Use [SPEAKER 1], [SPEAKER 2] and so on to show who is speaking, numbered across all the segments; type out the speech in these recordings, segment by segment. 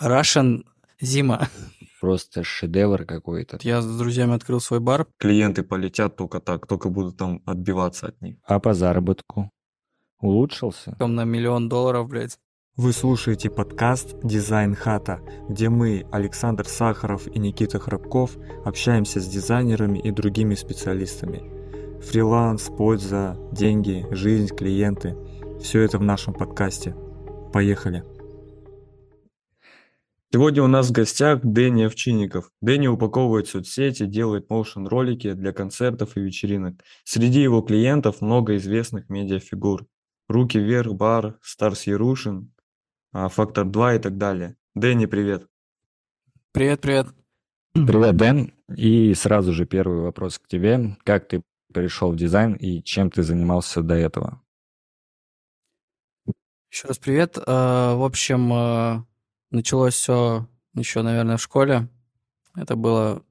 [SPEAKER 1] Russian Зима.
[SPEAKER 2] Просто шедевр какой-то.
[SPEAKER 1] Я с друзьями открыл свой бар.
[SPEAKER 3] Клиенты полетят только так, только будут там отбиваться от них.
[SPEAKER 2] А по заработку? Улучшился?
[SPEAKER 1] Там на миллион долларов, блядь.
[SPEAKER 4] Вы слушаете подкаст «Дизайн хата», где мы, Александр Сахаров и Никита Храбков, общаемся с дизайнерами и другими специалистами. Фриланс, польза, деньги, жизнь, клиенты – все это в нашем подкасте. Поехали!
[SPEAKER 3] Сегодня у нас в гостях Дэнни Овчинников. Дэнни упаковывает соцсети, делает моушен-ролики для концертов и вечеринок. Среди его клиентов много известных медиафигур. Руки вверх, бар, Старс Ярушин, Фактор 2 и так далее. Дэнни, привет.
[SPEAKER 1] Привет, привет.
[SPEAKER 2] Привет, Дэн. И сразу же первый вопрос к тебе. Как ты пришел в дизайн и чем ты занимался до этого?
[SPEAKER 1] Еще раз привет. А, в общем, а, Началось все еще, наверное, в школе. Это было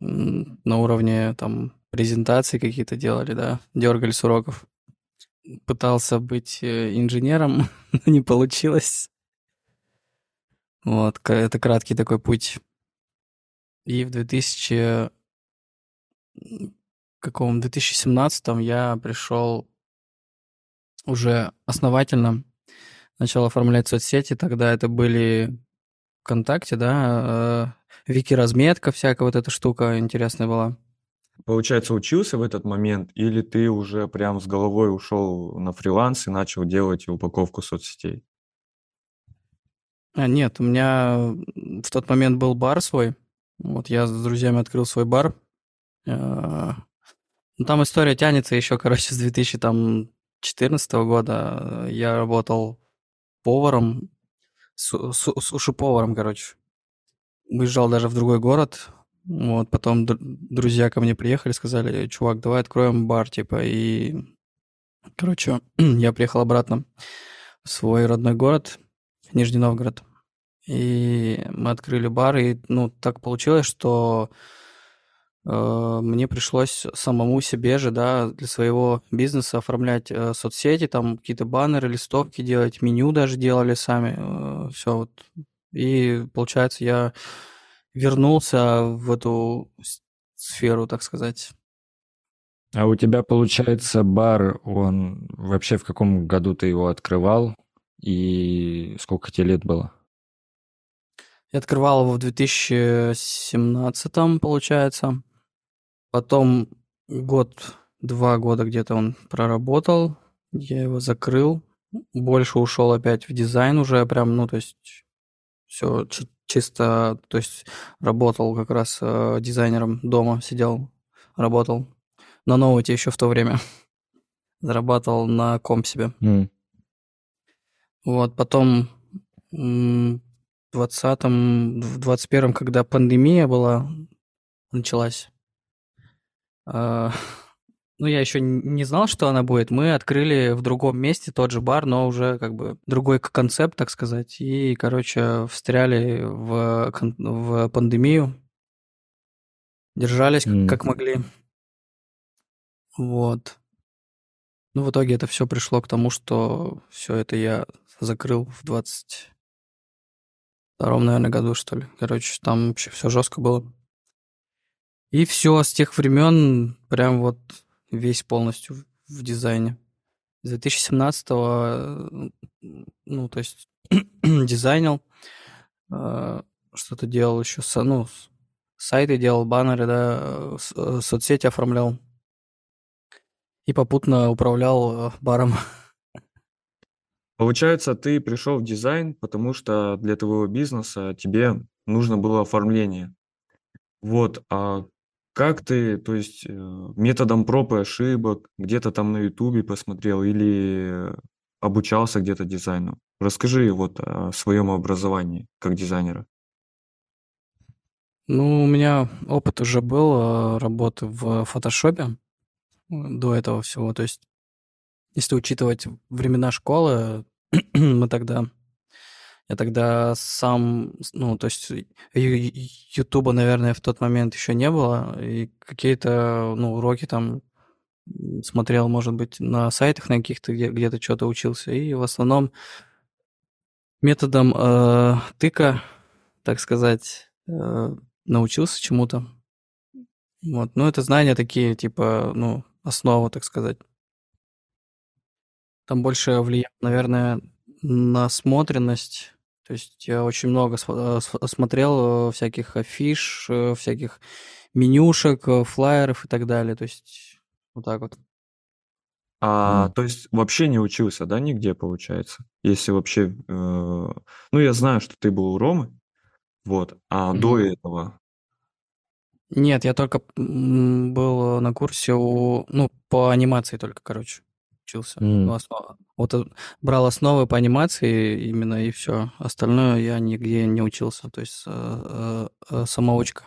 [SPEAKER 1] на уровне там презентации какие-то делали, да, дергали с уроков. Пытался быть э, инженером, но не получилось. Вот, это краткий такой путь. И в 2000 каком 2017 я пришел уже основательно начал оформлять соцсети, тогда это были ВКонтакте, да, э, Вики-разметка, всякая вот эта штука интересная была.
[SPEAKER 3] Получается, учился в этот момент, или ты уже прям с головой ушел на фриланс и начал делать упаковку соцсетей?
[SPEAKER 1] А, нет, у меня в тот момент был бар свой. Вот я с друзьями открыл свой бар. Э, ну, там история тянется еще, короче, с 2014 года. Я работал поваром, суши-поваром, короче. Уезжал даже в другой город. Вот, потом друзья ко мне приехали, сказали, чувак, давай откроем бар, типа, и... Короче, я приехал обратно в свой родной город, Нижний Новгород. И мы открыли бар, и, ну, так получилось, что мне пришлось самому себе же, да, для своего бизнеса оформлять э, соцсети, там какие-то баннеры, листовки делать, меню даже делали сами, э, все вот. И получается, я вернулся в эту сферу, так сказать.
[SPEAKER 2] А у тебя, получается, бар, он вообще в каком году ты его открывал и сколько тебе лет было?
[SPEAKER 1] Я открывал его в 2017, получается. Потом год, два года где-то он проработал, я его закрыл, больше ушел опять в дизайн уже прям, ну, то есть все чисто, то есть работал как раз э, дизайнером дома, сидел, работал на ноуте еще в то время, зарабатывал на комп себе. Mm. Вот, потом в 20-м, в 21-м, когда пандемия была, началась, ну, я еще не знал, что она будет. Мы открыли в другом месте тот же бар, но уже как бы другой концепт, так сказать. И, короче, встряли в, в пандемию. Держались mm. как могли. Вот. Ну, в итоге это все пришло к тому, что все это я закрыл в 22 наверное, году, что ли. Короче, там вообще все жестко было. И все с тех времен прям вот весь полностью в дизайне. С 2017 ну, то есть дизайнил, э, что-то делал еще, ну, сайты делал, баннеры, да, э, соцсети оформлял. И попутно управлял э, баром.
[SPEAKER 3] Получается, ты пришел в дизайн, потому что для твоего бизнеса тебе нужно было оформление. Вот, а как ты, то есть, э, методом проб и ошибок, где-то там на "Ютубе" посмотрел или обучался где-то дизайну? Расскажи вот о своем образовании как дизайнера.
[SPEAKER 1] Ну, у меня опыт уже был, э, работы в "Фотошопе", до этого всего. То есть, если учитывать времена школы, мы тогда я тогда сам, ну, то есть Ютуба, наверное, в тот момент еще не было, и какие-то, ну, уроки там смотрел, может быть, на сайтах на каких-то, где, где-то что-то учился, и в основном методом э, тыка так сказать, э, научился чему-то. Вот, ну, это знания такие, типа, ну, основа, так сказать. Там больше влияет, наверное, насмотренность. То есть я очень много э, смотрел э, всяких афиш, всяких менюшек, флайеров и так далее. То есть вот так вот.
[SPEAKER 3] А, то есть вообще не учился, да, нигде, получается? Если вообще... э, ну, я знаю, что ты был у Ромы, вот, а до этого...
[SPEAKER 1] Нет, я только был на курсе у... Ну, по анимации только, короче, учился. Ну, основа. Вот э, брал основы по анимации именно и все. Остальное я нигде не учился. То есть э, э, самоучка.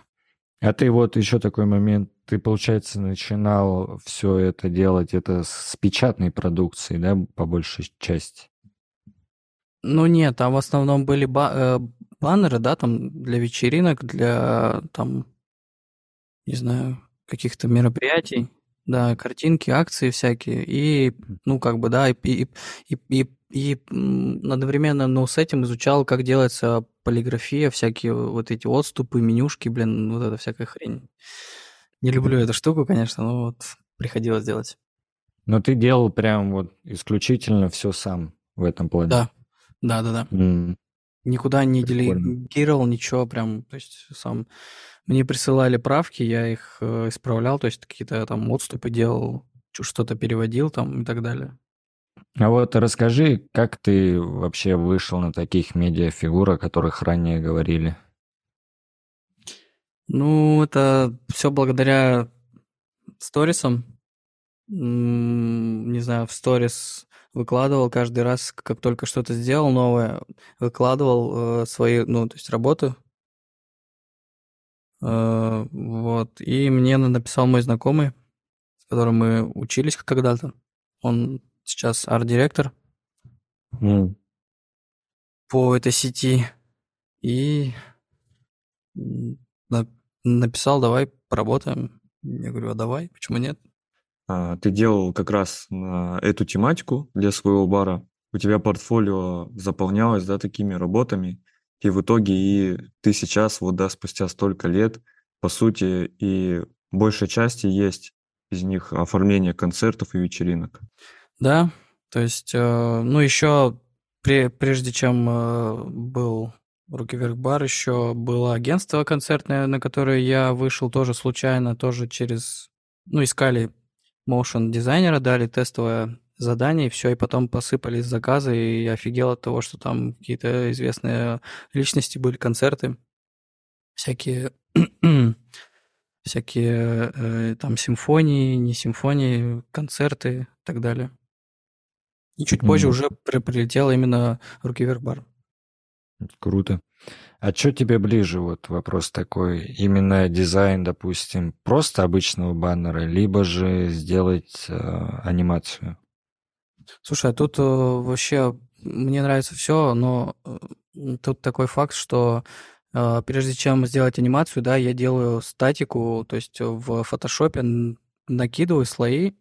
[SPEAKER 2] А ты вот еще такой момент, ты, получается, начинал все это делать, это с печатной продукции, да, по большей части?
[SPEAKER 1] Ну нет, там в основном были ба- э, баннеры, да, там для вечеринок, для там, не знаю, каких-то мероприятий, да, картинки, акции всякие, и, ну, как бы, да, и, и, и, и, и одновременно, ну, с этим изучал, как делается полиграфия, всякие вот эти отступы, менюшки, блин, вот эта всякая хрень. Не люблю эту штуку, конечно, но вот приходилось делать.
[SPEAKER 2] Но ты делал прям вот исключительно все сам в этом плане?
[SPEAKER 1] Да, да, да, да. Mm. Никуда не делегировал ничего, прям, то есть сам. Мне присылали правки, я их э, исправлял, то есть какие-то там отступы делал, что-то переводил там и так далее.
[SPEAKER 2] А вот расскажи, как ты вообще вышел на таких медиафигур, о которых ранее говорили?
[SPEAKER 1] Ну, это все благодаря сторисам. Не знаю, в сторис выкладывал каждый раз, как только что-то сделал новое, выкладывал э, свои, ну, то есть работы. Э, вот. И мне написал мой знакомый, с которым мы учились когда-то. Он сейчас арт-директор mm. по этой сети. И написал, давай поработаем. Я говорю, а давай, почему нет?
[SPEAKER 3] А, ты делал как раз на эту тематику для своего бара. У тебя портфолио заполнялось, да, такими работами. И в итоге и ты сейчас, вот, да, спустя столько лет, по сути, и большей части есть из них оформление концертов и вечеринок.
[SPEAKER 1] Да, то есть, э, ну, еще прежде чем э, был Руки вверх бар еще было агентство концертное, на которое я вышел тоже случайно, тоже через... Ну, искали моушен дизайнера, дали тестовое задание, и все, и потом посыпались заказы, и я офигел от того, что там какие-то известные личности были, концерты, всякие всякие э, там симфонии, не симфонии, концерты и так далее. И чуть mm-hmm. позже уже при- прилетел именно руки вверх бар.
[SPEAKER 2] Круто. А что тебе ближе, вот вопрос такой, именно дизайн, допустим, просто обычного баннера, либо же сделать э, анимацию?
[SPEAKER 1] Слушай, а тут э, вообще мне нравится все, но э, тут такой факт, что э, прежде чем сделать анимацию, да, я делаю статику, то есть в фотошопе накидываю слои.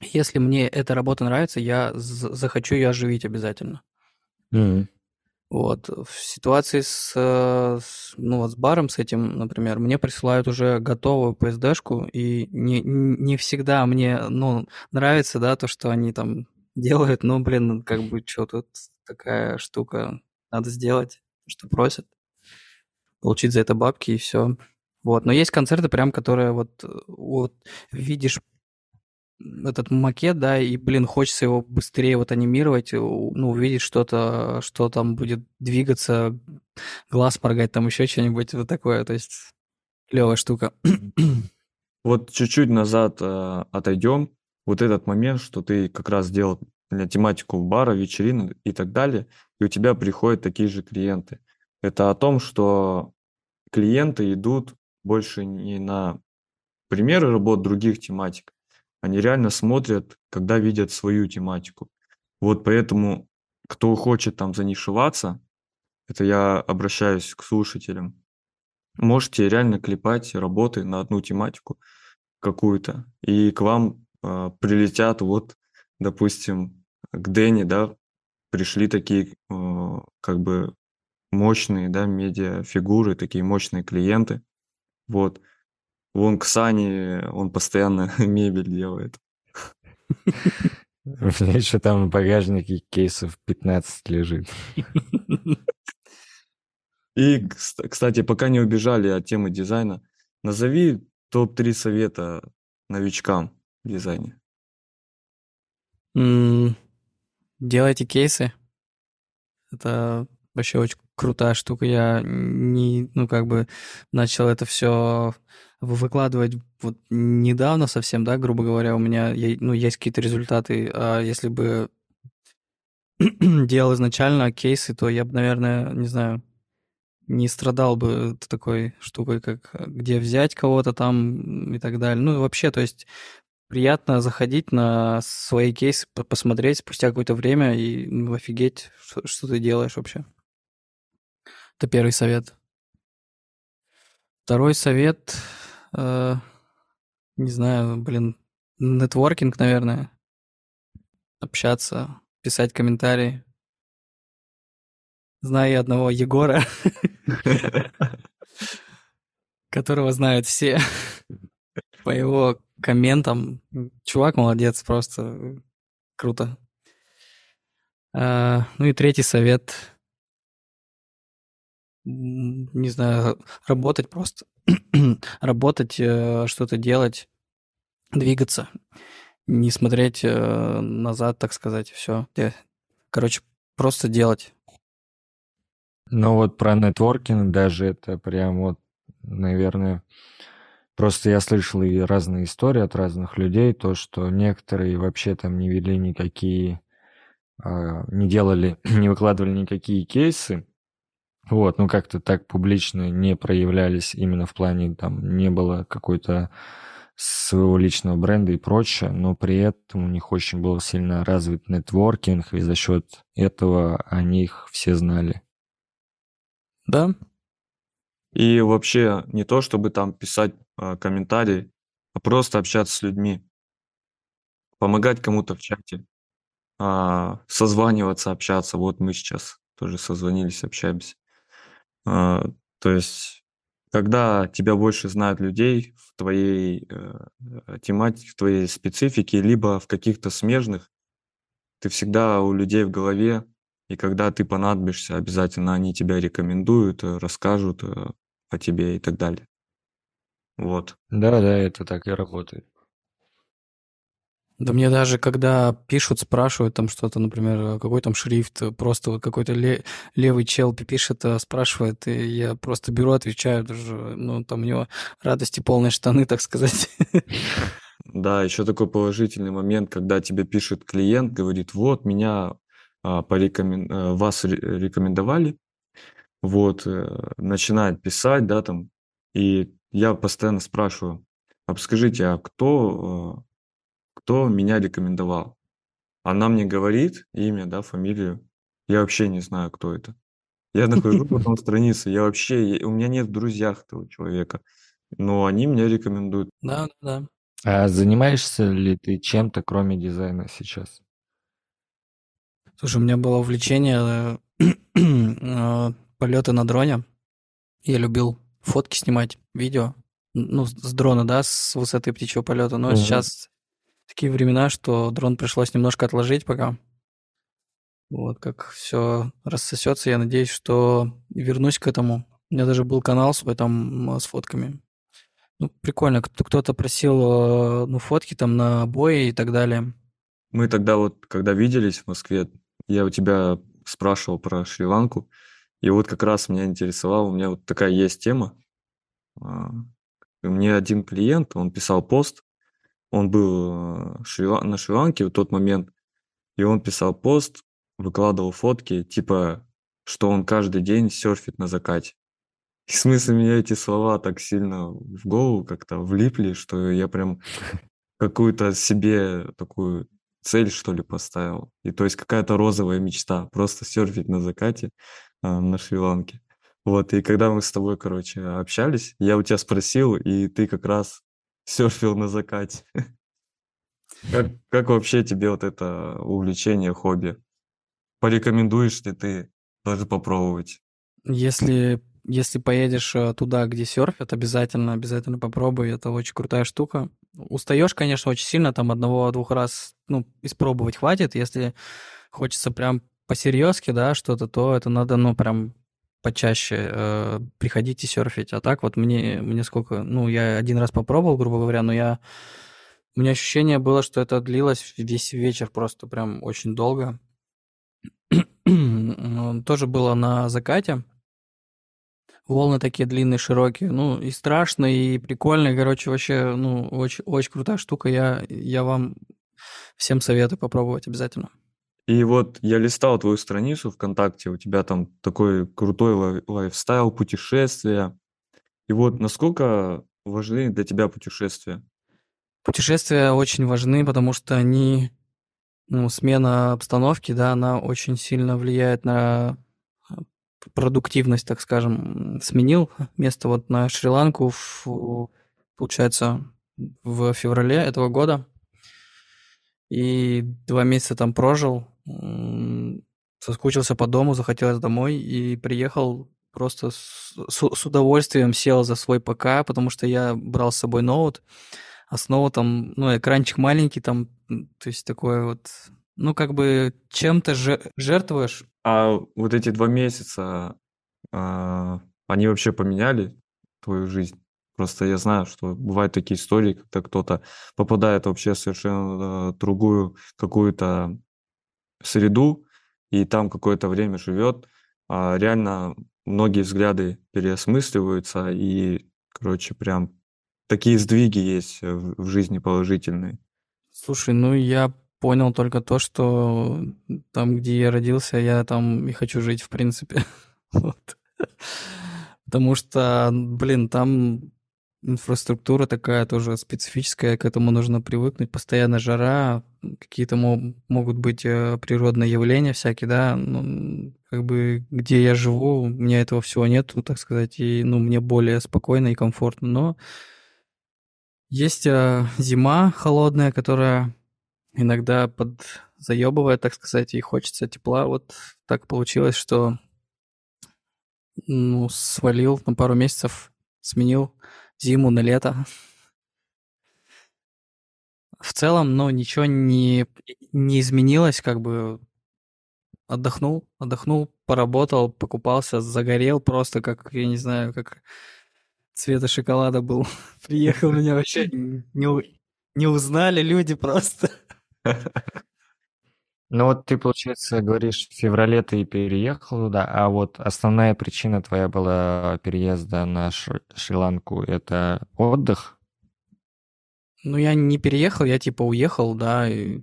[SPEAKER 1] Если мне эта работа нравится, я захочу ее оживить обязательно. Mm-hmm. Вот. В ситуации с, э, с, ну, вот с баром, с этим, например, мне присылают уже готовую PSD-шку, и не, не всегда мне, ну, нравится, да, то, что они там делают, но, блин, как бы, что тут такая штука надо сделать, что просят, получить за это бабки и все. Вот, но есть концерты прям, которые вот, вот видишь этот макет, да, и, блин, хочется его быстрее вот анимировать, ну, увидеть что-то, что там будет двигаться, глаз моргать, там еще что-нибудь вот такое, то есть клевая штука.
[SPEAKER 3] Вот чуть-чуть назад э, отойдем. Вот этот момент, что ты как раз делал для тематику бара, вечеринок и так далее, и у тебя приходят такие же клиенты. Это о том, что клиенты идут больше не на примеры работ других тематик, они реально смотрят, когда видят свою тематику. Вот поэтому, кто хочет там занишеваться, это я обращаюсь к слушателям, можете реально клепать работы на одну тематику какую-то, и к вам э, прилетят вот, допустим, к Дэне, да, пришли такие э, как бы мощные, да, медиафигуры, такие мощные клиенты. Вот. Вон Ксани, он постоянно мебель делает.
[SPEAKER 2] У меня еще там в багажнике кейсов 15 лежит.
[SPEAKER 3] И, кстати, пока не убежали от темы дизайна, назови топ-3 совета новичкам в дизайне.
[SPEAKER 1] Делайте кейсы. Это вообще очень крутая штука. Я не, ну, как бы начал это все выкладывать вот недавно совсем, да, грубо говоря, у меня ну, есть какие-то результаты, а если бы делал изначально кейсы, то я бы, наверное, не знаю, не страдал бы такой штукой, как где взять кого-то там и так далее. Ну, вообще, то есть приятно заходить на свои кейсы, посмотреть спустя какое-то время и ну, офигеть, что, что ты делаешь вообще. Это первый совет. Второй совет, э, не знаю, блин, нетворкинг, наверное. Общаться, писать комментарии. Знаю одного Егора, которого знают все по его комментам. Чувак молодец, просто круто. А, ну и третий совет. Не знаю, работать просто. работать, э, что-то делать, двигаться. Не смотреть э, назад, так сказать, все. Короче, просто делать.
[SPEAKER 2] Ну вот про нетворкинг даже это прям вот, наверное, Просто я слышал и разные истории от разных людей, то, что некоторые вообще там не вели никакие, а, не делали, не выкладывали никакие кейсы, вот, ну как-то так публично не проявлялись именно в плане, там, не было какой-то своего личного бренда и прочее, но при этом у них очень был сильно развит нетворкинг, и за счет этого они их все знали.
[SPEAKER 1] Да,
[SPEAKER 3] и вообще не то, чтобы там писать а, комментарии, а просто общаться с людьми, помогать кому-то в чате, а, созваниваться, общаться. Вот мы сейчас тоже созвонились, общаемся. А, то есть, когда тебя больше знают людей в твоей э, тематике, в твоей специфике, либо в каких-то смежных, ты всегда у людей в голове и когда ты понадобишься, обязательно они тебя рекомендуют, э, расскажут э, о тебе и так далее. Вот.
[SPEAKER 2] Да, да, это так и работает.
[SPEAKER 1] Да мне даже когда пишут, спрашивают там что-то, например, какой там шрифт, просто вот какой-то ле- левый чел пишет, э, спрашивает, и я просто беру, отвечаю, даже, ну, там у него радости полные штаны, так сказать.
[SPEAKER 3] Да, еще такой положительный момент, когда тебе пишет клиент, говорит, вот, меня а, порекомен... Э, вас рекомендовали, вот, э, начинает писать, да, там, и я постоянно спрашиваю, а подскажите, а кто, э, кто меня рекомендовал? Она мне говорит имя, да, фамилию, я вообще не знаю, кто это. Я нахожу потом страницу, я вообще, у меня нет в друзьях этого человека, но они меня рекомендуют.
[SPEAKER 1] Да, да.
[SPEAKER 2] А занимаешься ли ты чем-то, кроме дизайна сейчас?
[SPEAKER 1] Слушай, у меня было увлечение э, полеты на дроне. Я любил фотки снимать, видео. Ну, с дрона, да, с высоты птичьего полета. Но угу. сейчас такие времена, что дрон пришлось немножко отложить пока. Вот, как все рассосется, я надеюсь, что вернусь к этому. У меня даже был канал свой там с фотками. Ну, прикольно, кто-то просил, э, ну, фотки там на обои и так далее.
[SPEAKER 3] Мы тогда вот, когда виделись в Москве, я у тебя спрашивал про Шри-Ланку, и вот как раз меня интересовало, у меня вот такая есть тема. А, мне один клиент, он писал пост, он был э, на Шри-Ланке в тот момент, и он писал пост, выкладывал фотки, типа, что он каждый день серфит на закате. И в смысле, мне эти слова так сильно в голову как-то влипли, что я прям какую-то себе такую цель, что ли, поставил. И то есть какая-то розовая мечта, просто серфить на закате. А, на Шри-Ланке. Вот, и когда мы с тобой, короче, общались, я у тебя спросил, и ты как раз серфил на закате. Как, как вообще тебе вот это увлечение, хобби? Порекомендуешь ли ты даже попробовать?
[SPEAKER 1] Если, если поедешь э, туда, где серфят, обязательно, обязательно попробуй. Это очень крутая штука. Устаешь, конечно, очень сильно, там одного-двух раз, ну, испробовать хватит. Если хочется прям посерьезки, да, что-то, то это надо, ну, прям почаще э, приходить и серфить. А так вот мне, мне сколько... Ну, я один раз попробовал, грубо говоря, но я... У меня ощущение было, что это длилось весь вечер просто прям очень долго. Тоже было на закате. Волны такие длинные, широкие. Ну, и страшно, и прикольно. Короче, вообще, ну, очень, очень крутая штука. Я, я вам всем советую попробовать обязательно.
[SPEAKER 3] И вот я листал твою страницу ВКонтакте, у тебя там такой крутой лай- лайфстайл, путешествия. И вот насколько важны для тебя путешествия?
[SPEAKER 1] Путешествия очень важны, потому что они, ну, смена обстановки, да, она очень сильно влияет на э, продуктивность, так скажем. Сменил место вот на Шри-Ланку, в, получается, в феврале этого года. И два месяца там прожил, соскучился по дому, захотелось домой и приехал просто с, с, удовольствием сел за свой ПК, потому что я брал с собой ноут, а с ноутом, ну, экранчик маленький там, то есть такое вот, ну, как бы чем-то жертвуешь.
[SPEAKER 3] А вот эти два месяца, а, они вообще поменяли твою жизнь? Просто я знаю, что бывают такие истории, когда кто-то попадает вообще в совершенно другую какую-то среду, и там какое-то время живет, а реально многие взгляды переосмысливаются, и, короче, прям такие сдвиги есть в, в жизни положительные.
[SPEAKER 1] Слушай, ну я понял только то, что там, где я родился, я там и хочу жить, в принципе. Потому что, блин, там инфраструктура такая тоже специфическая, к этому нужно привыкнуть. Постоянно жара, какие-то могут быть э, природные явления всякие, да. Ну, как бы где я живу, у меня этого всего нет, так сказать, и ну, мне более спокойно и комфортно. Но есть э, зима холодная, которая иногда под заебывает, так сказать, и хочется тепла. Вот так получилось, что ну, свалил на пару месяцев, сменил зиму на лето. В целом, ну, ничего не, не изменилось, как бы отдохнул, отдохнул, поработал, покупался, загорел просто как, я не знаю, как цвета шоколада был. Приехал, меня вообще не, не узнали люди просто.
[SPEAKER 2] Ну вот ты, получается, говоришь, в феврале ты переехал туда, а вот основная причина твоя была переезда на Шри-Ланку — это отдых?
[SPEAKER 1] Ну, я не переехал, я типа уехал, да, и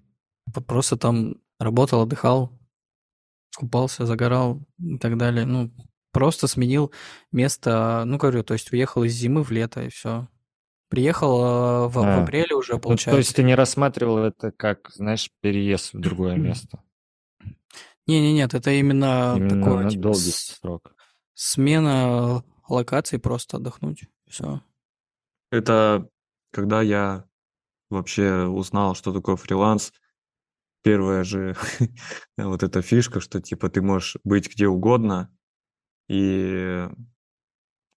[SPEAKER 1] просто там работал, отдыхал, купался, загорал и так далее. Ну, просто сменил место, ну, говорю, то есть уехал из зимы в лето, и все. Приехал э, в, а. в апреле уже, получается. Ну,
[SPEAKER 2] то есть ты не рассматривал это как, знаешь, переезд в другое место?
[SPEAKER 1] Не, не, нет, это именно,
[SPEAKER 2] именно
[SPEAKER 1] такое
[SPEAKER 2] на типа, долгий срок.
[SPEAKER 1] Смена локаций, просто отдохнуть, все.
[SPEAKER 3] Это когда я вообще узнал, что такое фриланс. Первая же вот эта фишка, что типа ты можешь быть где угодно и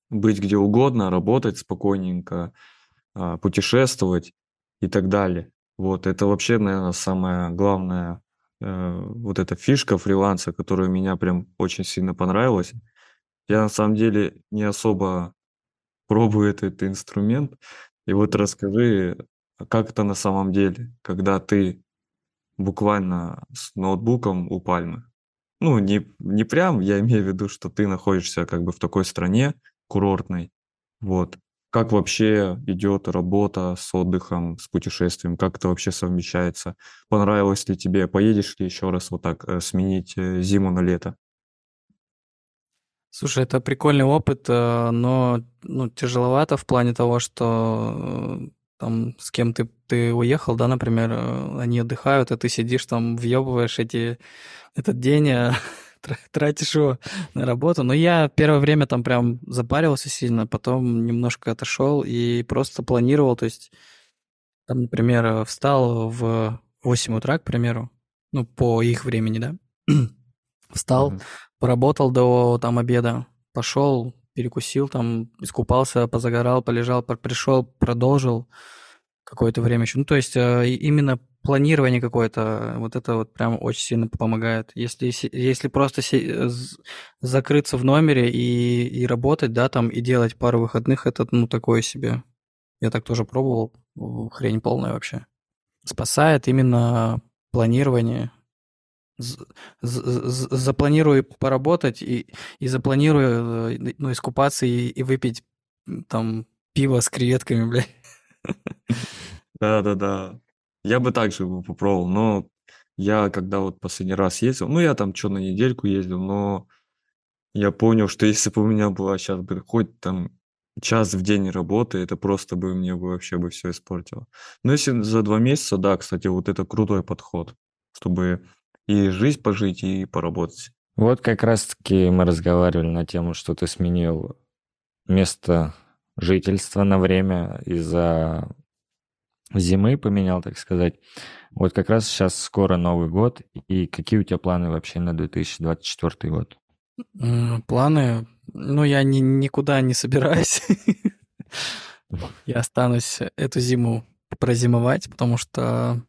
[SPEAKER 3] быть где угодно, работать спокойненько, путешествовать и так далее. Вот, это вообще, наверное, самая главная э, вот эта фишка фриланса, которая меня прям очень сильно понравилась. Я на самом деле не особо пробую этот инструмент. И вот расскажи, как это на самом деле, когда ты буквально с ноутбуком у пальмы. Ну, не, не прям, я имею в виду, что ты находишься как бы в такой стране курортной, вот, как вообще идет работа с отдыхом, с путешествием? Как это вообще совмещается? Понравилось ли тебе? Поедешь ли еще раз вот так э, сменить э, зиму на лето?
[SPEAKER 1] Слушай, это прикольный опыт, э, но ну, тяжеловато в плане того, что там с кем ты, ты уехал, да, например, они отдыхают, а ты сидишь там, въебываешь эти, этот день, тратишь его на работу. Но я первое время там прям запаривался сильно, потом немножко отошел и просто планировал, то есть там, например, встал в 8 утра, к примеру, ну, по их времени, да, встал, mm-hmm. поработал до там обеда, пошел, перекусил там, искупался, позагорал, полежал, пришел, продолжил какое-то время еще. Ну, то есть э, именно планирование какое-то, вот это вот прям очень сильно помогает. Если, если просто се- закрыться в номере и, и работать, да, там, и делать пару выходных, это, ну, такое себе. Я так тоже пробовал, хрень полная вообще. Спасает именно планирование. Запланирую поработать и, и запланирую, э, ну, искупаться и, и выпить там пиво с креветками, блядь.
[SPEAKER 3] Да-да-да. Я бы также бы попробовал, но я когда вот последний раз ездил, ну, я там что на недельку ездил, но я понял, что если бы у меня была сейчас бы хоть там час в день работы, это просто бы мне бы вообще бы все испортило. Но если за два месяца, да, кстати, вот это крутой подход, чтобы и жизнь пожить, и поработать.
[SPEAKER 2] Вот как раз-таки мы разговаривали на тему, что ты сменил место жительства на время из-за зимы поменял, так сказать. Вот как раз сейчас скоро Новый год, и какие у тебя планы вообще на 2024 год?
[SPEAKER 1] Планы? Ну, я ни, никуда не собираюсь. Я останусь эту зиму прозимовать, потому что,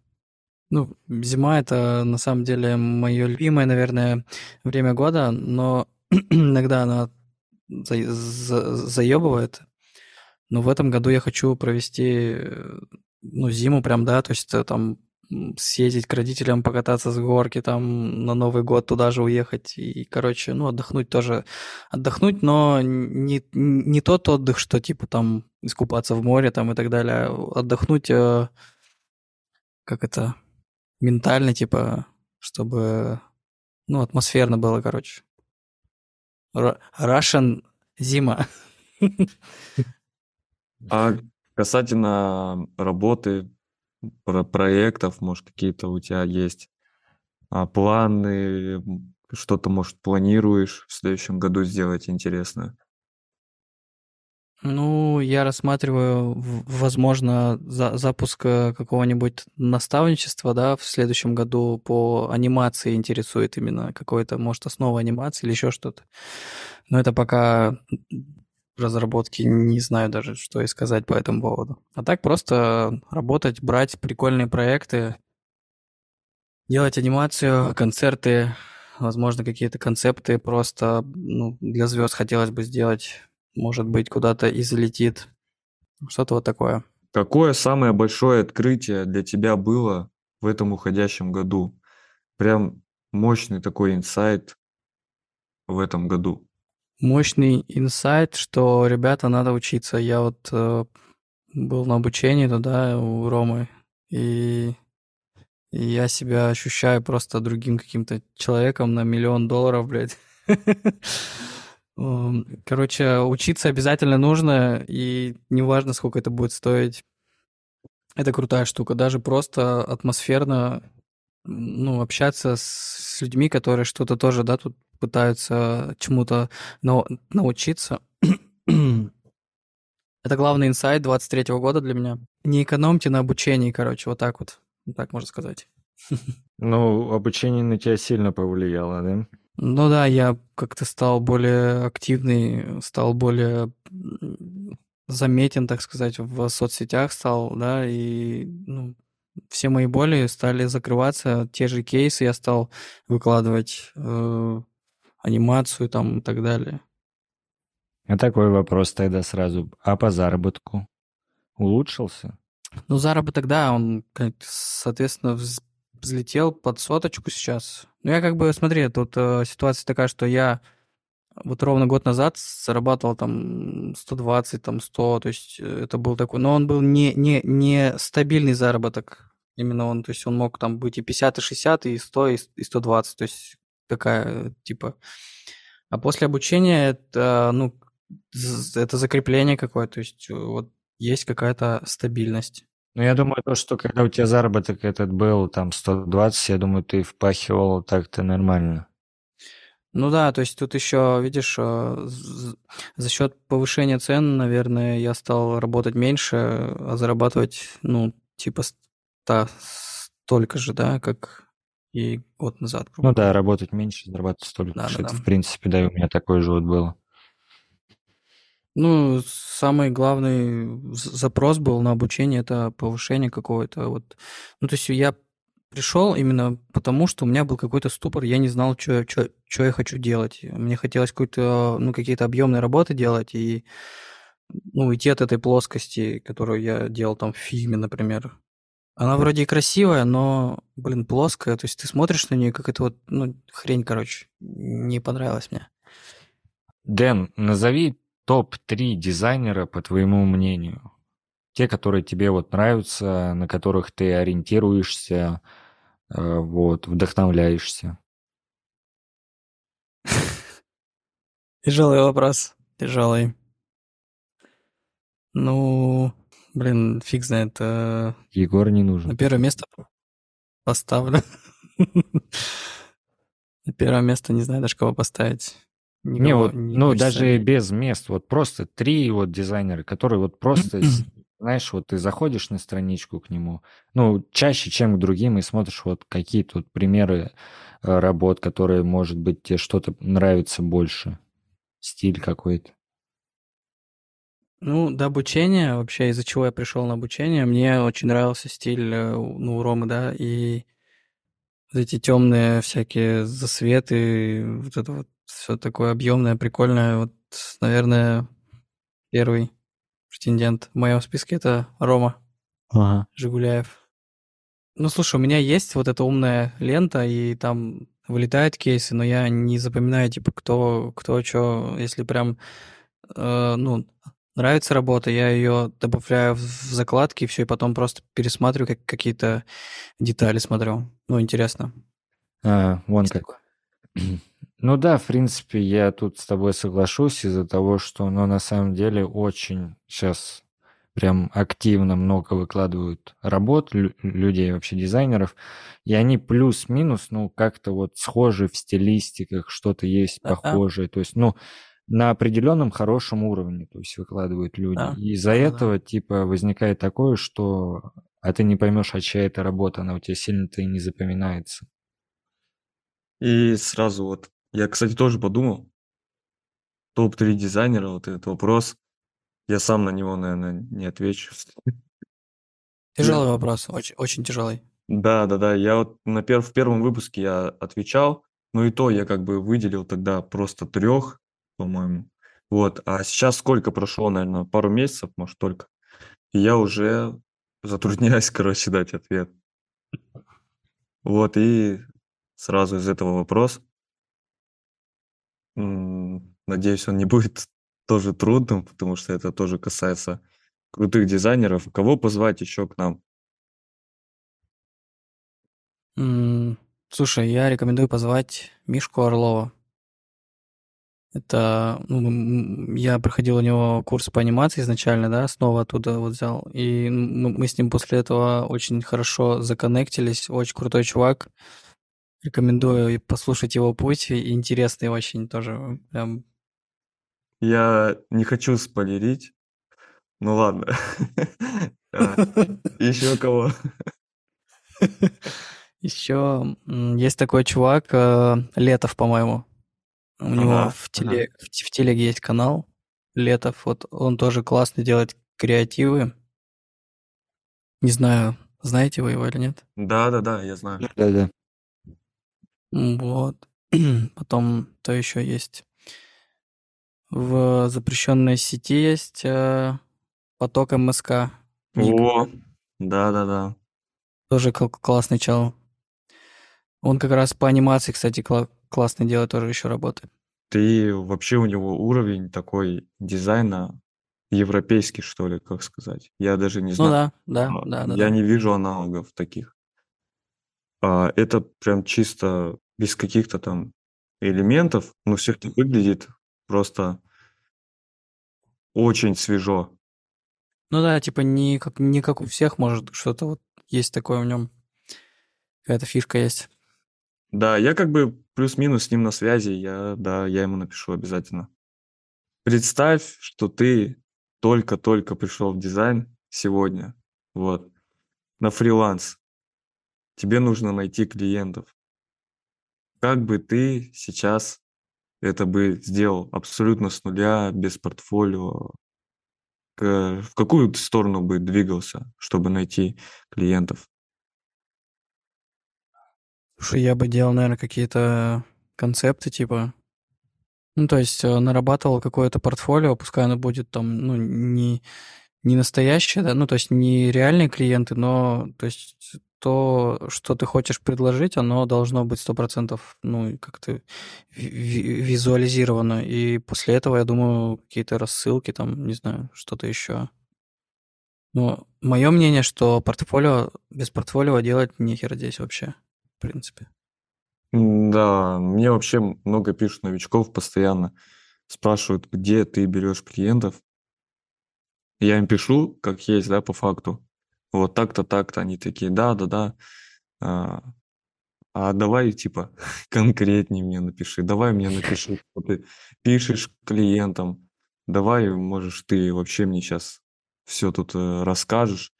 [SPEAKER 1] ну, зима — это на самом деле мое любимое, наверное, время года, но иногда она за, за, заебывает. Но в этом году я хочу провести ну, зиму прям, да, то есть э, там съездить к родителям, покататься с горки, там на Новый год туда же уехать и, короче, ну, отдохнуть тоже. Отдохнуть, но не, не тот отдых, что типа там искупаться в море там и так далее, а отдохнуть, э, как это, ментально, типа, чтобы, ну, атмосферно было, короче. Russian зима.
[SPEAKER 3] А Касательно работы, про проектов, может, какие-то у тебя есть а, планы, что-то, может, планируешь в следующем году сделать интересное?
[SPEAKER 1] Ну, я рассматриваю, возможно, за запуск э, какого-нибудь наставничества, да, в следующем году по анимации интересует именно какой-то, может, основа анимации или еще что-то. Но это пока разработки не знаю даже, что и сказать по этому поводу. А так просто работать, брать прикольные проекты, делать анимацию, концерты, возможно, какие-то концепты просто ну, для звезд хотелось бы сделать. Может быть, куда-то и залетит. Что-то вот такое.
[SPEAKER 3] Какое самое большое открытие для тебя было в этом уходящем году? Прям мощный такой инсайт в этом году
[SPEAKER 1] мощный инсайт, что, ребята, надо учиться. Я вот э, был на обучении туда у Ромы, и, и я себя ощущаю просто другим каким-то человеком на миллион долларов, блядь. Короче, учиться обязательно нужно, и неважно, сколько это будет стоить. Это крутая штука. Даже просто атмосферно ну, общаться с людьми, которые что-то тоже, да, тут пытаются чему-то нау- научиться. Это главный инсайт 23 года для меня. Не экономьте на обучении, короче, вот так вот. Вот так можно сказать.
[SPEAKER 2] Ну, обучение на тебя сильно повлияло, да?
[SPEAKER 1] Ну да, я как-то стал более активный, стал более заметен, так сказать, в соцсетях стал, да, и ну, все мои боли стали закрываться, те же кейсы я стал выкладывать, э, анимацию там и так далее.
[SPEAKER 2] А такой вопрос тогда сразу. А по заработку улучшился?
[SPEAKER 1] Ну, заработок, да, он, соответственно, взлетел под соточку сейчас. Ну, я как бы, смотри, тут э, ситуация такая, что я вот ровно год назад зарабатывал там 120, там 100, то есть э, это был такой, но он был не, не, не стабильный заработок. Именно он, то есть он мог там быть и 50, и 60, и 100, и 120, то есть такая, типа... А после обучения это, ну, это закрепление какое-то, то есть вот есть какая-то стабильность.
[SPEAKER 2] Ну, я думаю, то, что когда у тебя заработок этот был там 120, я думаю, ты впахивал так-то нормально.
[SPEAKER 1] Ну да, то есть тут еще, видишь, э, за счет повышения цен, наверное, я стал работать меньше, а зарабатывать, ну, типа, столько же, да, как и год назад.
[SPEAKER 2] Ну да, работать меньше, зарабатывать столько. Да, да, да. в принципе, да, и у меня такое же вот было.
[SPEAKER 1] Ну, самый главный запрос был на обучение, это повышение какое-то. Вот. Ну, то есть я пришел именно потому, что у меня был какой-то ступор, я не знал, что, что, что я хочу делать. Мне хотелось какой-то, ну, какие-то объемные работы делать и ну, уйти от этой плоскости, которую я делал там в фильме, например. Она вроде и красивая, но, блин, плоская. То есть ты смотришь на нее, как это вот, ну, хрень, короче. Не понравилось мне.
[SPEAKER 2] Дэн, назови топ-3 дизайнера, по твоему мнению. Те, которые тебе вот нравятся, на которых ты ориентируешься, э, вот, вдохновляешься.
[SPEAKER 1] Тяжелый вопрос. Тяжелый. Ну, блин, фиг знает. э,
[SPEAKER 2] Егор не
[SPEAKER 1] На
[SPEAKER 2] нужен.
[SPEAKER 1] первое место поставлю. На первое место не знаю даже кого поставить.
[SPEAKER 2] Не, вот,
[SPEAKER 1] не
[SPEAKER 2] ну,
[SPEAKER 1] хочется
[SPEAKER 2] даже без мест, вот просто три вот дизайнера, которые вот просто, знаешь, вот ты заходишь на страничку к нему, ну, чаще, чем к другим, и смотришь вот какие тут примеры э, работ, которые, может быть, тебе что-то нравится больше, стиль какой-то.
[SPEAKER 1] Ну, до обучения, вообще, из-за чего я пришел на обучение, мне очень нравился стиль, э, ну, у Ромы, да, и вот эти темные всякие засветы, вот это вот все такое объемное, прикольное. Вот, наверное, первый претендент в моем списке это Рома
[SPEAKER 2] Ага.
[SPEAKER 1] Жигуляев. Ну, слушай, у меня есть вот эта умная лента, и там вылетают кейсы, но я не запоминаю, типа, кто, кто что, если прям, э, ну, нравится работа, я ее добавляю в закладки, и все, и потом просто пересматриваю, как какие-то детали смотрю. Ну, интересно.
[SPEAKER 2] А, вон
[SPEAKER 1] Есть
[SPEAKER 2] как.
[SPEAKER 1] такое.
[SPEAKER 2] Ну да, в принципе, я тут с тобой соглашусь из-за того, что, ну, на самом деле, очень сейчас прям активно много выкладывают работ лю- людей, вообще дизайнеров, и они плюс-минус, ну, как-то вот схожи в стилистиках, что-то есть похожее, то есть, ну, на определенном хорошем уровне, то есть выкладывают люди.
[SPEAKER 1] Да,
[SPEAKER 2] И из-за
[SPEAKER 1] да-да-да.
[SPEAKER 2] этого, типа, возникает такое, что а ты не поймешь, а чья это работа, она у тебя сильно-то и не запоминается.
[SPEAKER 3] И сразу вот, я, кстати, тоже подумал, топ-3 дизайнера, вот этот вопрос, я сам на него, наверное, не отвечу.
[SPEAKER 1] Тяжелый вопрос, очень, очень тяжелый.
[SPEAKER 3] Да, да, да, я вот на пер- в первом выпуске я отвечал, но и то я как бы выделил тогда просто трех, по-моему. Вот, а сейчас сколько прошло, наверное, пару месяцев, может, только. И я уже затрудняюсь, короче, дать ответ. Вот, и сразу из этого вопрос. Надеюсь, он не будет тоже трудным, потому что это тоже касается крутых дизайнеров. Кого позвать еще к нам?
[SPEAKER 1] Слушай, я рекомендую позвать Мишку Орлова. Это, ну, я проходил у него курс по анимации изначально, да, снова оттуда вот взял. И м- мы с ним после этого очень хорошо законнектились. Очень крутой чувак. Рекомендую послушать его путь. и Интересный очень тоже. Прям
[SPEAKER 3] Я не хочу спойлерить. Ну ладно. А, Еще кого?
[SPEAKER 1] Еще есть такой чувак, э, Летов, по-моему. У него
[SPEAKER 3] Ага,
[SPEAKER 1] в,
[SPEAKER 3] ага.
[SPEAKER 1] теле, в, те- в телеге есть канал Летов. Вот он тоже классно делает креативы. Не знаю, знаете вы его или нет.
[SPEAKER 3] Да, да, да, я знаю.
[SPEAKER 2] Да-да.
[SPEAKER 1] М, Вот. Потом, то еще есть. В запрещенной сети есть э, поток МСК. ник.
[SPEAKER 3] О, да, да, да.
[SPEAKER 1] Тоже кл- классный чел. Он как раз по анимации, кстати, кла- классно делает тоже еще работы.
[SPEAKER 3] Ты вообще у него уровень такой дизайна европейский, что ли, как сказать. Я даже не
[SPEAKER 1] Ну
[SPEAKER 3] знаю.
[SPEAKER 1] да, да,
[SPEAKER 3] А,
[SPEAKER 1] да, да,
[SPEAKER 3] Я
[SPEAKER 1] да.
[SPEAKER 3] не вижу аналогов таких. А, это прям чисто без каких-то там элементов, но все это выглядит просто очень свежо.
[SPEAKER 1] Ну да, типа не как, не как у всех, может, что-то вот есть такое в нем. Какая-то фишка есть.
[SPEAKER 3] Да, я как бы плюс-минус с ним на связи, я, да, я ему напишу обязательно. Представь, что ты только-только пришел в дизайн сегодня, вот, на фриланс. Тебе нужно найти клиентов. Как бы ты сейчас это бы сделал абсолютно с нуля, без портфолио? В какую сторону бы двигался, чтобы найти клиентов?
[SPEAKER 1] Слушай, я бы делал, наверное, какие-то концепты, типа... Ну, то есть э, нарабатывал какое-то портфолио, пускай оно будет там, ну, не, не настоящее, да, ну, то есть не реальные клиенты, но, то есть то, что ты хочешь предложить, оно должно быть сто процентов, ну, как-то ви- ви- визуализировано. И после этого, я думаю, какие-то рассылки, там, не знаю, что-то еще. Но мое мнение, что портфолио, без портфолио делать нехер здесь вообще, в принципе.
[SPEAKER 3] Да, мне вообще много пишут новичков постоянно, спрашивают, где ты берешь клиентов. Я им пишу, как есть, да, по факту. Вот так-то, так-то. Они такие, да, да, да. А, а давай, типа, конкретнее мне напиши. Давай мне напиши, что ты пишешь клиентам. Давай, можешь, ты вообще мне сейчас все тут э, расскажешь.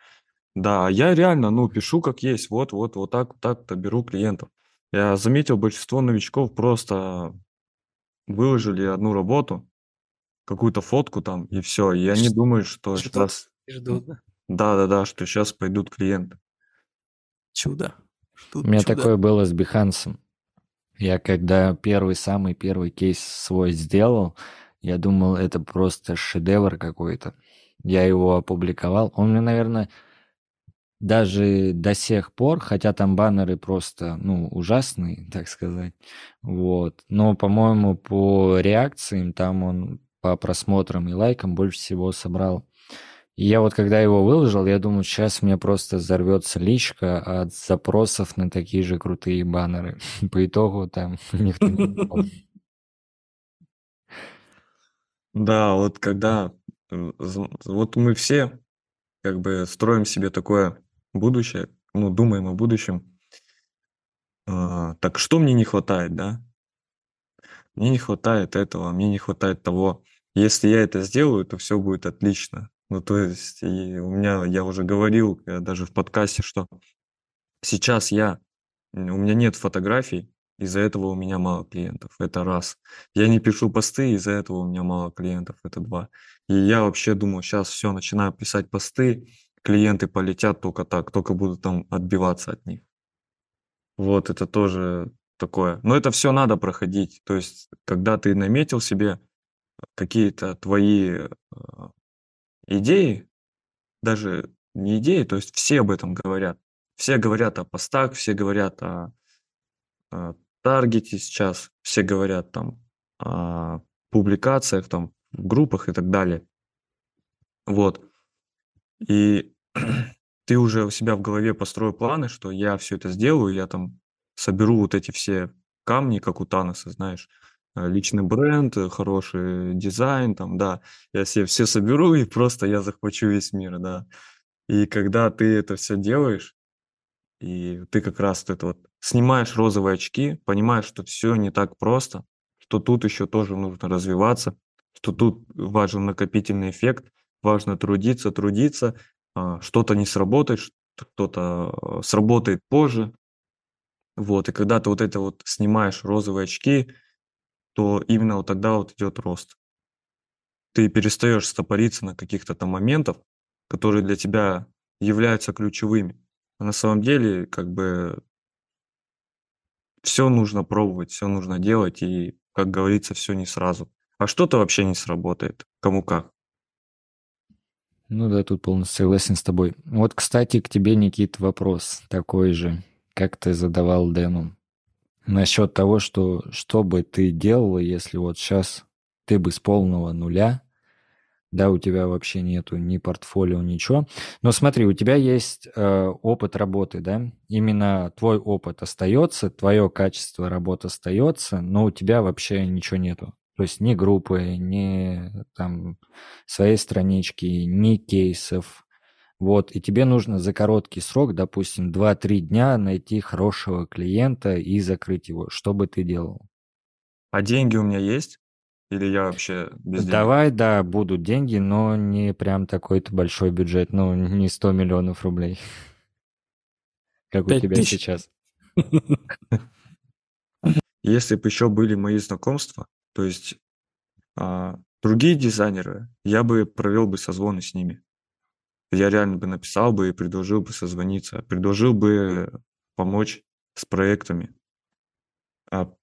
[SPEAKER 3] Да, а я реально, ну, пишу как есть. Вот, вот, вот так, так-то беру клиентов. Я заметил, большинство новичков просто выложили одну работу, какую-то фотку там, и все. И они
[SPEAKER 1] Ш-
[SPEAKER 3] думают, что
[SPEAKER 1] Ждут,
[SPEAKER 3] сейчас...
[SPEAKER 1] ждут, да?
[SPEAKER 3] Да-да-да, что сейчас пойдут клиенты.
[SPEAKER 1] Чудо.
[SPEAKER 2] У
[SPEAKER 1] Ждут
[SPEAKER 2] меня
[SPEAKER 1] чудо.
[SPEAKER 2] такое было с Behance. Я когда первый, самый первый кейс свой сделал, я думал, это просто шедевр какой-то. Я его опубликовал. Он мне, наверное, даже до сих пор, хотя там баннеры просто, ну, ужасные, так сказать, вот. Но, по-моему, по реакциям там он по просмотрам и лайкам больше всего собрал. И я вот когда его выложил, я думаю, сейчас мне просто взорвется личка от запросов на такие же крутые баннеры. По итогу там никто не.
[SPEAKER 3] Да, вот когда... э, Вот мы все как бы строим себе такое будущее, ну, думаем о будущем. А, Так что мне не хватает, да? Мне не хватает этого, мне не хватает того. Если я это сделаю, то все будет отлично. Ну, то есть, и у меня, я уже говорил э, даже в подкасте, что сейчас я, у меня нет фотографий, из-за этого у меня мало клиентов. Это раз. Я не пишу посты, из-за этого у меня мало клиентов. Это два. И я вообще думаю, сейчас все, начинаю писать посты, клиенты полетят только так, только буду там отбиваться от них. Вот это тоже такое. Но это все надо проходить. То есть, когда ты наметил себе какие-то твои э, идеи, даже не идеи, то есть все об этом говорят. Все говорят о постах, все говорят о, о таргете сейчас, все говорят там о публикациях, там, в группах и так далее. Вот. И ты уже у себя в голове построил планы, что я все это сделаю, я там соберу вот эти все камни, как у Таноса, знаешь, э, личный бренд, э, хороший дизайн, там, да, я себе все соберу и просто я захвачу весь мир, да. И когда ты это все делаешь, и ты как раз вот это вот снимаешь розовые очки, понимаешь, что все не так просто, что тут еще тоже нужно развиваться, что тут важен накопительный эффект, важно трудиться, трудиться, а, что-то не сработает, что-то э, сработает позже. Вот, и когда ты вот это вот снимаешь розовые очки, то именно вот тогда вот идет рост. Ты перестаешь стопориться на каких-то там моментах, которые для тебя являются ключевыми. А на самом деле, как бы, все нужно пробовать, все нужно делать, и, как говорится, все не сразу. А что-то вообще не сработает, кому как.
[SPEAKER 2] Ну да, тут полностью согласен с тобой. Вот, кстати, к тебе, Никит, вопрос такой же, как ты задавал Дэну. Насчет того, что что бы ты делала, если вот сейчас ты бы с полного нуля, да, у тебя вообще нету ни портфолио, ничего. Но смотри, у тебя есть э, опыт работы, да? Именно твой опыт остается, твое качество работы остается, но у тебя вообще ничего нету. То есть ни группы, ни там своей странички, ни кейсов. Вот, и тебе нужно за короткий срок, допустим, 2-3 дня найти хорошего клиента и закрыть его. Что бы ты делал?
[SPEAKER 3] А деньги у меня есть? Или я вообще без денег?
[SPEAKER 2] Давай, да, будут деньги, но не прям такой-то большой бюджет, ну, не 100 миллионов рублей, как у тебя
[SPEAKER 1] тысяч.
[SPEAKER 2] сейчас.
[SPEAKER 3] Если бы еще были мои знакомства, То есть а, другие дизайнеры, я бы провел бы созвоны с ними. Я реально бы написал бы и предложил бы созвониться, предложил бы помочь с проектами. А,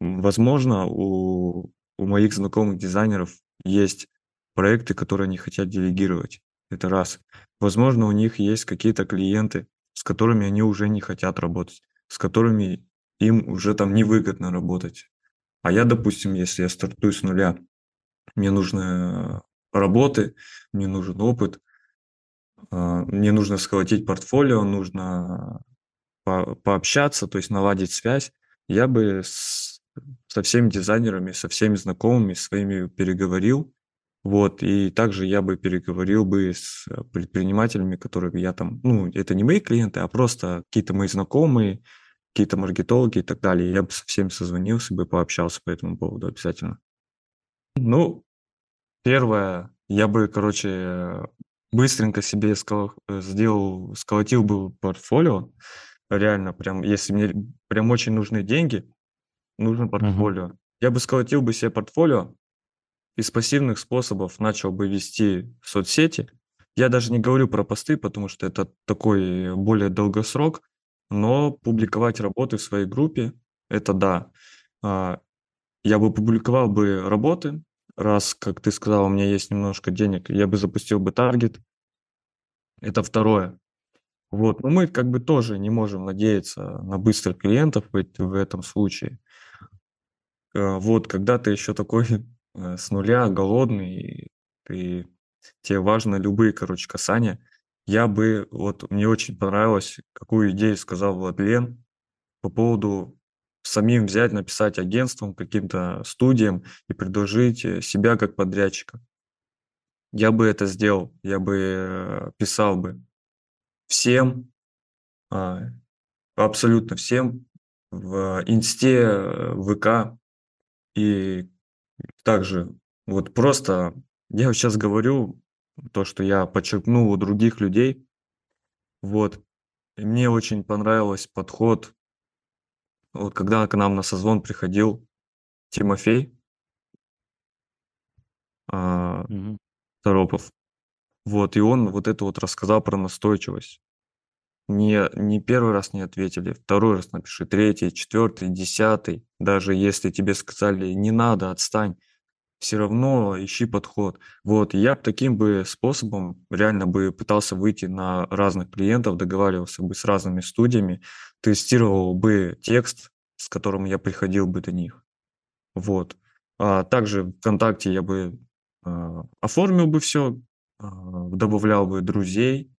[SPEAKER 3] возможно, у, у моих знакомых дизайнеров есть проекты, которые они хотят делегировать. Это раз. Возможно, у них есть какие-то клиенты, с которыми они уже не хотят работать, с которыми им уже там невыгодно работать. А я, допустим, если я стартую с нуля, мне нужны работы, мне нужен опыт, а, мне нужно сколотить портфолио, нужно по пообщаться, то есть наладить связь, я бы с, со всеми дизайнерами, со всеми знакомыми своими переговорил, вот, и также я бы переговорил бы с предпринимателями, которые я там, ну, это не мои клиенты, а просто какие-то мои знакомые, какие-то маркетологи и так далее. Я бы со всеми созвонился бы, пообщался по этому поводу обязательно. Ну, первое, я бы, короче, быстренько себе скол... сделал, сколотил бы портфолио. Реально, прям, если мне прям очень нужны деньги, нужно портфолио. Uh-huh. Я бы сколотил бы себе портфолио, из пассивных способов начал бы вести соцсети. Я даже не говорю про посты, потому что это такой более долгосрок, но публиковать работы в своей группе, это да. А, я бы публиковал бы работы, раз, как ты сказал, у меня есть немножко денег, я бы запустил бы таргет. Это второе. Вот, но мы как бы тоже не можем надеяться на быстрых клиентов в, этом случае. А, вот, когда ты еще такой Э, с нуля, голодный, и тебе важно любые, короче, касания. Я бы, вот мне очень понравилось, какую идею сказал Владлен по поводу самим взять, написать агентством, каким-то студиям и предложить э, себя как подрядчика. Я бы это сделал, я бы э, писал бы всем, а, абсолютно всем в инсте, ВК и также вот просто я сейчас говорю то, что я подчеркнул у других людей. Вот. И мне очень понравился подход, вот когда к нам на созвон приходил Тимофей а, Мгм. Торопов. Вот, и он вот это вот рассказал про настойчивость. Не, не первый раз не ответили, второй раз напиши, третий, четвертый, десятый. Даже если тебе сказали, не надо, отстань, все равно ищи подход. Вот, я таким бы способом реально бы пытался выйти на разных клиентов, договаривался бы с разными студиями, тестировал бы текст, с которым я приходил бы до них. Вот. А также ВКонтакте я бы а, оформил бы все, а, добавлял бы друзей.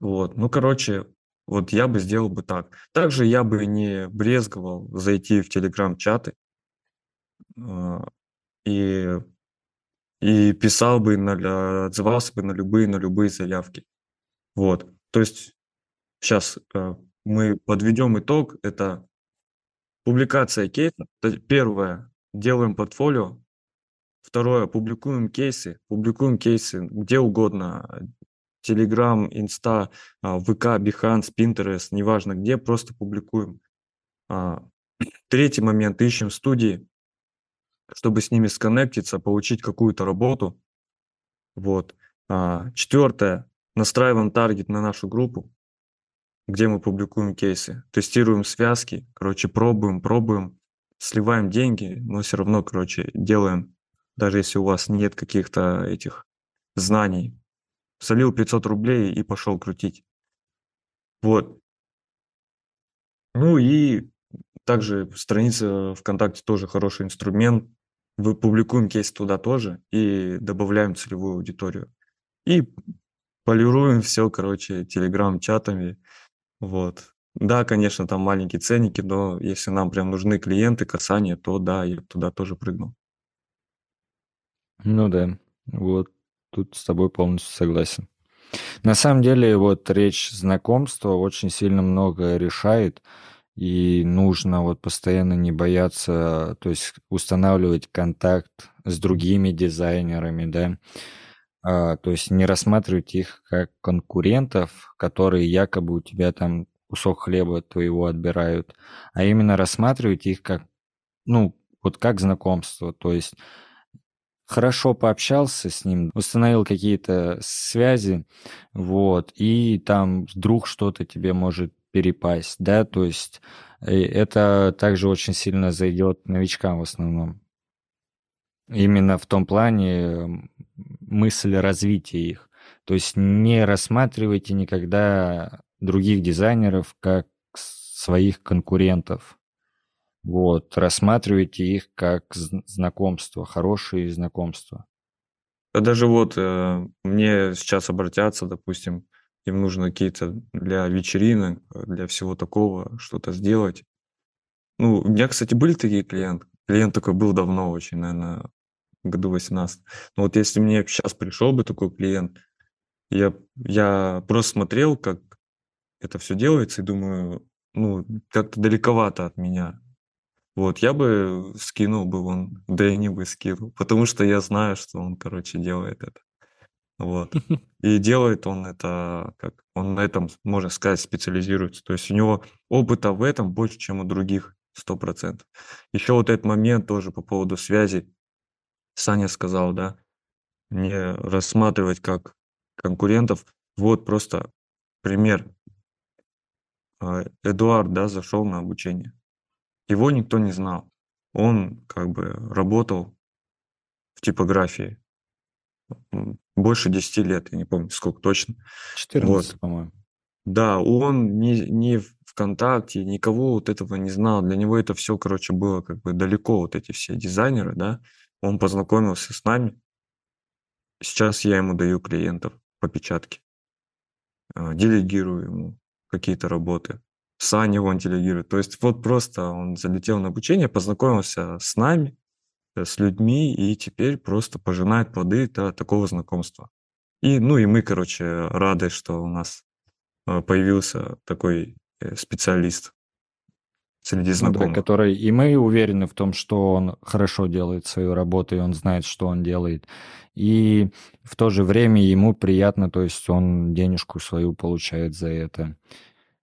[SPEAKER 3] Вот. Ну, короче, вот я бы сделал бы так. Также я бы не брезговал зайти в телеграм-чаты, и, и писал бы, на, отзывался бы на любые, на любые заявки. Вот. То есть сейчас э, мы подведем итог. Это публикация кейса. Первое, делаем портфолио. Второе, публикуем кейсы. Публикуем кейсы где угодно. Telegram, Insta, ВК, Behance, Pinterest, неважно где, просто публикуем. А, третий момент, ищем студии, чтобы с ними сконнектиться, получить какую-то работу. Вот. А, четвертое. Настраиваем таргет на нашу группу, где мы публикуем кейсы. Тестируем связки, короче, пробуем, пробуем, сливаем деньги, но все равно, короче, делаем, даже если у вас нет каких-то этих знаний. Солил 500 рублей и пошел крутить. Вот. Ну и также страница ВКонтакте тоже хороший инструмент вы публикуем кейс туда тоже и добавляем целевую аудиторию. И полируем все, короче, телеграм-чатами. Вот. Да, конечно, там маленькие ценники, но если нам прям нужны клиенты, касания, то да, я туда тоже прыгну.
[SPEAKER 2] Ну да, вот тут с тобой полностью согласен. На самом деле, вот речь знакомства очень сильно много решает и нужно вот постоянно не бояться, то есть устанавливать контакт с другими дизайнерами, да, а, то есть не рассматривать их как конкурентов, которые якобы у тебя там кусок хлеба твоего отбирают, а именно рассматривать их как, ну, вот как знакомство, то есть хорошо пообщался с ним, установил какие-то связи, вот, и там вдруг что-то тебе может перепасть, да, то есть это также очень сильно зайдет новичкам в основном. Именно в том плане мысль развития их. То есть не рассматривайте никогда других дизайнеров как своих конкурентов. Вот, рассматривайте их как знакомство, хорошие знакомства.
[SPEAKER 3] Да даже вот э, мне сейчас обратятся, допустим, им нужно какие-то для вечеринок, для всего такого что-то сделать. Ну, у меня, кстати, были такие клиенты. Клиент такой был давно очень, наверное, году 18. Но вот если мне сейчас пришел бы такой клиент, я, я просто смотрел, как это все делается, и думаю, ну, как-то далековато от меня. Вот, я бы скинул бы он, да и не бы скинул, потому что я знаю, что он, короче, делает это. Вот. И делает он это, как он на этом, можно сказать, специализируется. То есть у него опыта в этом больше, чем у других, сто процентов. Еще вот этот момент тоже по поводу связи. Саня сказал, да, не рассматривать как конкурентов. Вот просто пример. А, Эдуард, да, зашел на обучение. Его никто не знал. Он как бы работал в типографии больше 10 лет, я не помню, сколько точно.
[SPEAKER 2] 14, вот. по-моему.
[SPEAKER 3] Да, он не, не ВКонтакте, никого вот этого не знал. Для него это все, короче, было как бы далеко, вот эти все дизайнеры, да. Он познакомился с нами. Сейчас я ему даю клиентов по печатке. А, делегирую ему какие-то работы. Саня он делегирует. То есть вот просто он залетел на обучение, познакомился с нами, с людьми, и теперь просто пожинает плоды такого знакомства. И, ну и мы, короче, рады, что у нас э, появился такой э, специалист среди знакомых. Ну,
[SPEAKER 2] да, который и мы уверены в том, что он хорошо делает свою работу, и он знает, что он делает. И в то же время ему приятно, то есть он денежку свою получает за это.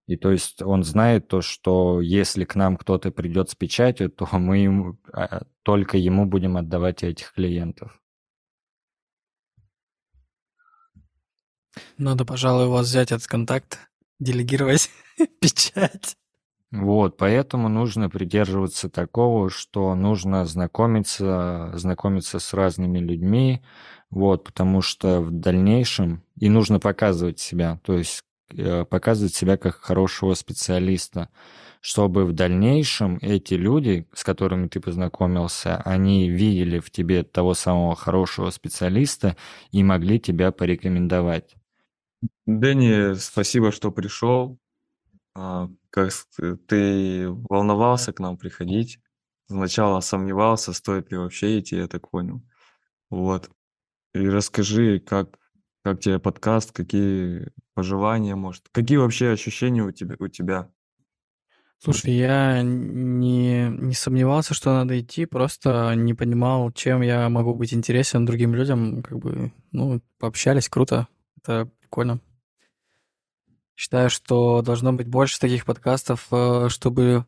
[SPEAKER 2] И то есть он знает то, что если к нам кто-то придет с печатью, то мы ему, а, только ему будем отдавать этих клиентов.
[SPEAKER 1] Надо, пожалуй, у вас взять этот контакт, делегировать печать.
[SPEAKER 2] Вот, поэтому нужно придерживаться такого, что нужно знакомиться, знакомиться с разными людьми, вот, потому что в дальнейшем и нужно показывать себя, то есть показывать себя как хорошего специалиста, чтобы в дальнейшем эти люди, с которыми ты познакомился, они видели в тебе того самого хорошего специалиста и могли тебя порекомендовать.
[SPEAKER 3] Дэнни, спасибо, что пришел. А, как ты волновался к нам приходить? Сначала сомневался, стоит ли вообще идти, я так понял. Вот. И расскажи, как, как тебе подкаст, какие пожелания, может, какие вообще ощущения у тебя, у тебя?
[SPEAKER 1] Слушай, я не, не сомневался, что надо идти, просто не понимал, чем я могу быть интересен другим людям. Как бы, ну, пообщались, круто, это прикольно. Считаю, что должно быть больше таких подкастов, э, чтобы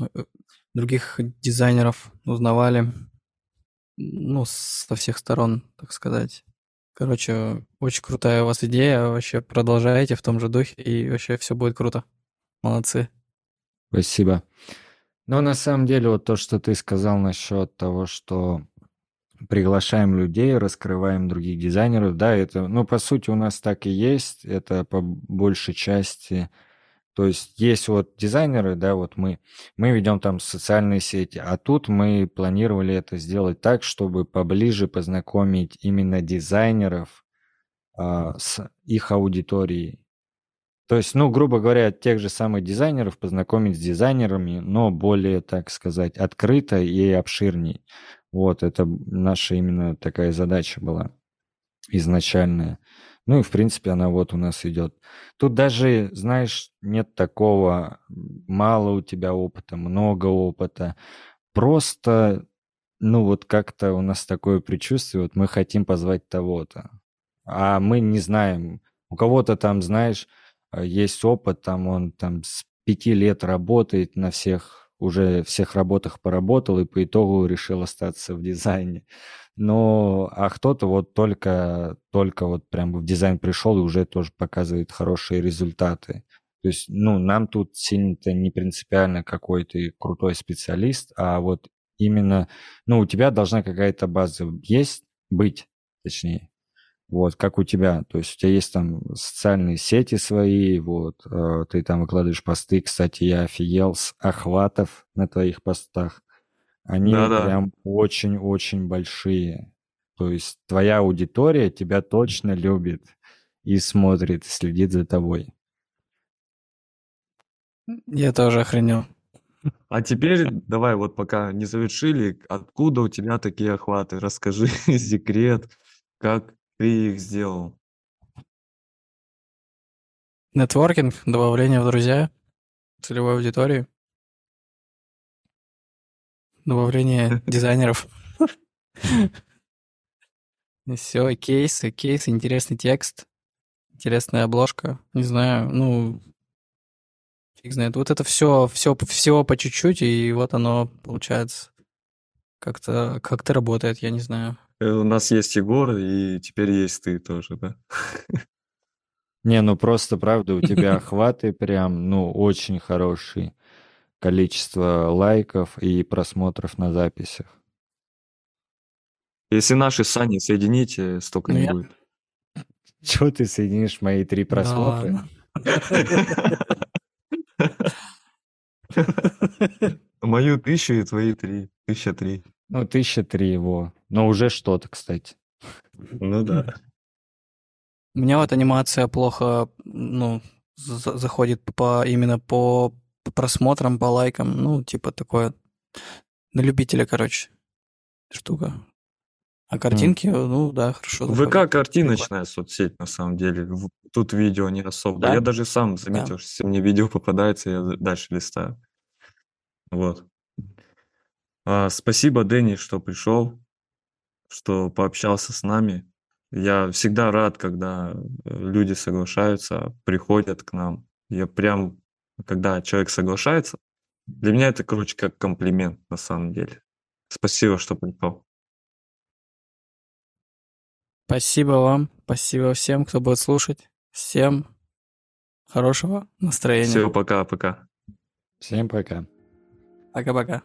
[SPEAKER 1] э, других дизайнеров узнавали, ну, со всех сторон, так сказать. Короче, очень крутая у вас идея, вообще продолжайте в том же духе, и вообще все будет круто. Молодцы.
[SPEAKER 2] Спасибо. Но на самом деле вот то, что ты сказал насчет того, что приглашаем людей, раскрываем других дизайнеров. Да, это, ну, по сути, у нас так и есть. Это по большей части. То есть есть вот дизайнеры, да, вот мы, мы ведем там социальные сети, а тут мы планировали это сделать так, чтобы поближе познакомить именно дизайнеров а, с их аудиторией. То есть, ну, грубо говоря, тех же самых дизайнеров познакомить с дизайнерами, но более, так сказать, открыто и обширней. Вот, это наша именно такая задача была изначальная. Ну и, в принципе, она вот у нас идет. Тут даже, знаешь, нет такого, мало у тебя опыта, много опыта. Просто, ну вот как-то у нас такое предчувствие, вот мы хотим позвать того-то. А мы не знаем. У кого-то там, знаешь, есть опыт, там он там с пяти лет работает на всех уже всех работах поработал и по итогу решил остаться в дизайне. Но, а кто-то вот только, только вот прям в дизайн пришел и уже тоже показывает хорошие результаты. То есть, ну, нам тут сильно-то не принципиально какой ты крутой специалист, а вот именно, ну, у тебя должна какая-то база есть, быть, точнее. Вот, как у тебя. То есть у тебя есть там социальные сети свои, вот, э, ты там выкладываешь посты. Кстати, я офигел с охватов на твоих постах. Они
[SPEAKER 3] Да-да.
[SPEAKER 2] прям очень-очень большие. То есть твоя аудитория тебя точно любит и смотрит, следит за тобой.
[SPEAKER 1] Я тоже охренел.
[SPEAKER 3] А теперь давай вот пока не завершили, откуда у тебя такие охваты? Расскажи секрет, как ты их сделал.
[SPEAKER 1] Нетворкинг, добавление в друзья, целевой аудитории, добавление дизайнеров. Все, кейсы, кейсы, интересный текст, интересная обложка. Не знаю, ну, фиг знает. Вот это все, все, всего по чуть-чуть, и вот оно получается как-то как-то работает, я не знаю.
[SPEAKER 3] Э, У нас есть Егор, и теперь есть ты тоже, да?
[SPEAKER 2] Не, ну просто правда, у тебя охваты прям, ну, очень хорошие. Количество лайков и просмотров на записях.
[SPEAKER 3] Если наши с Саней соедините, столько
[SPEAKER 1] Ну,
[SPEAKER 3] не будет.
[SPEAKER 2] Чего ты соединишь мои три просмотра?
[SPEAKER 3] Мою тысячу и твои три. Тысяча три.
[SPEAKER 2] Ну, тысяча три его. Но уже что-то, кстати.
[SPEAKER 3] Ну да.
[SPEAKER 1] У меня вот анимация плохо, ну, за- заходит по именно по по просмотрам, по лайкам, ну, типа такое на любителя, короче, штука. А картинки, ну, да, хорошо.
[SPEAKER 3] ВК картиночная соцсеть, на самом деле. Тут видео не особо.
[SPEAKER 1] Да?
[SPEAKER 3] Я даже сам заметил, что если мне видео попадается, я дальше листаю. Вот. А, спасибо, Дэнни, что пришел, что пообщался с нами. Я всегда рад, когда э, люди соглашаются, приходят к нам. Я прям, когда человек соглашается, для меня это, короче, как комплимент на самом деле. Спасибо, что пришел.
[SPEAKER 1] Спасибо вам, спасибо всем, кто будет слушать. Всем хорошего настроения.
[SPEAKER 3] Все, пока-пока.
[SPEAKER 2] Всем пока.
[SPEAKER 1] Пока-пока.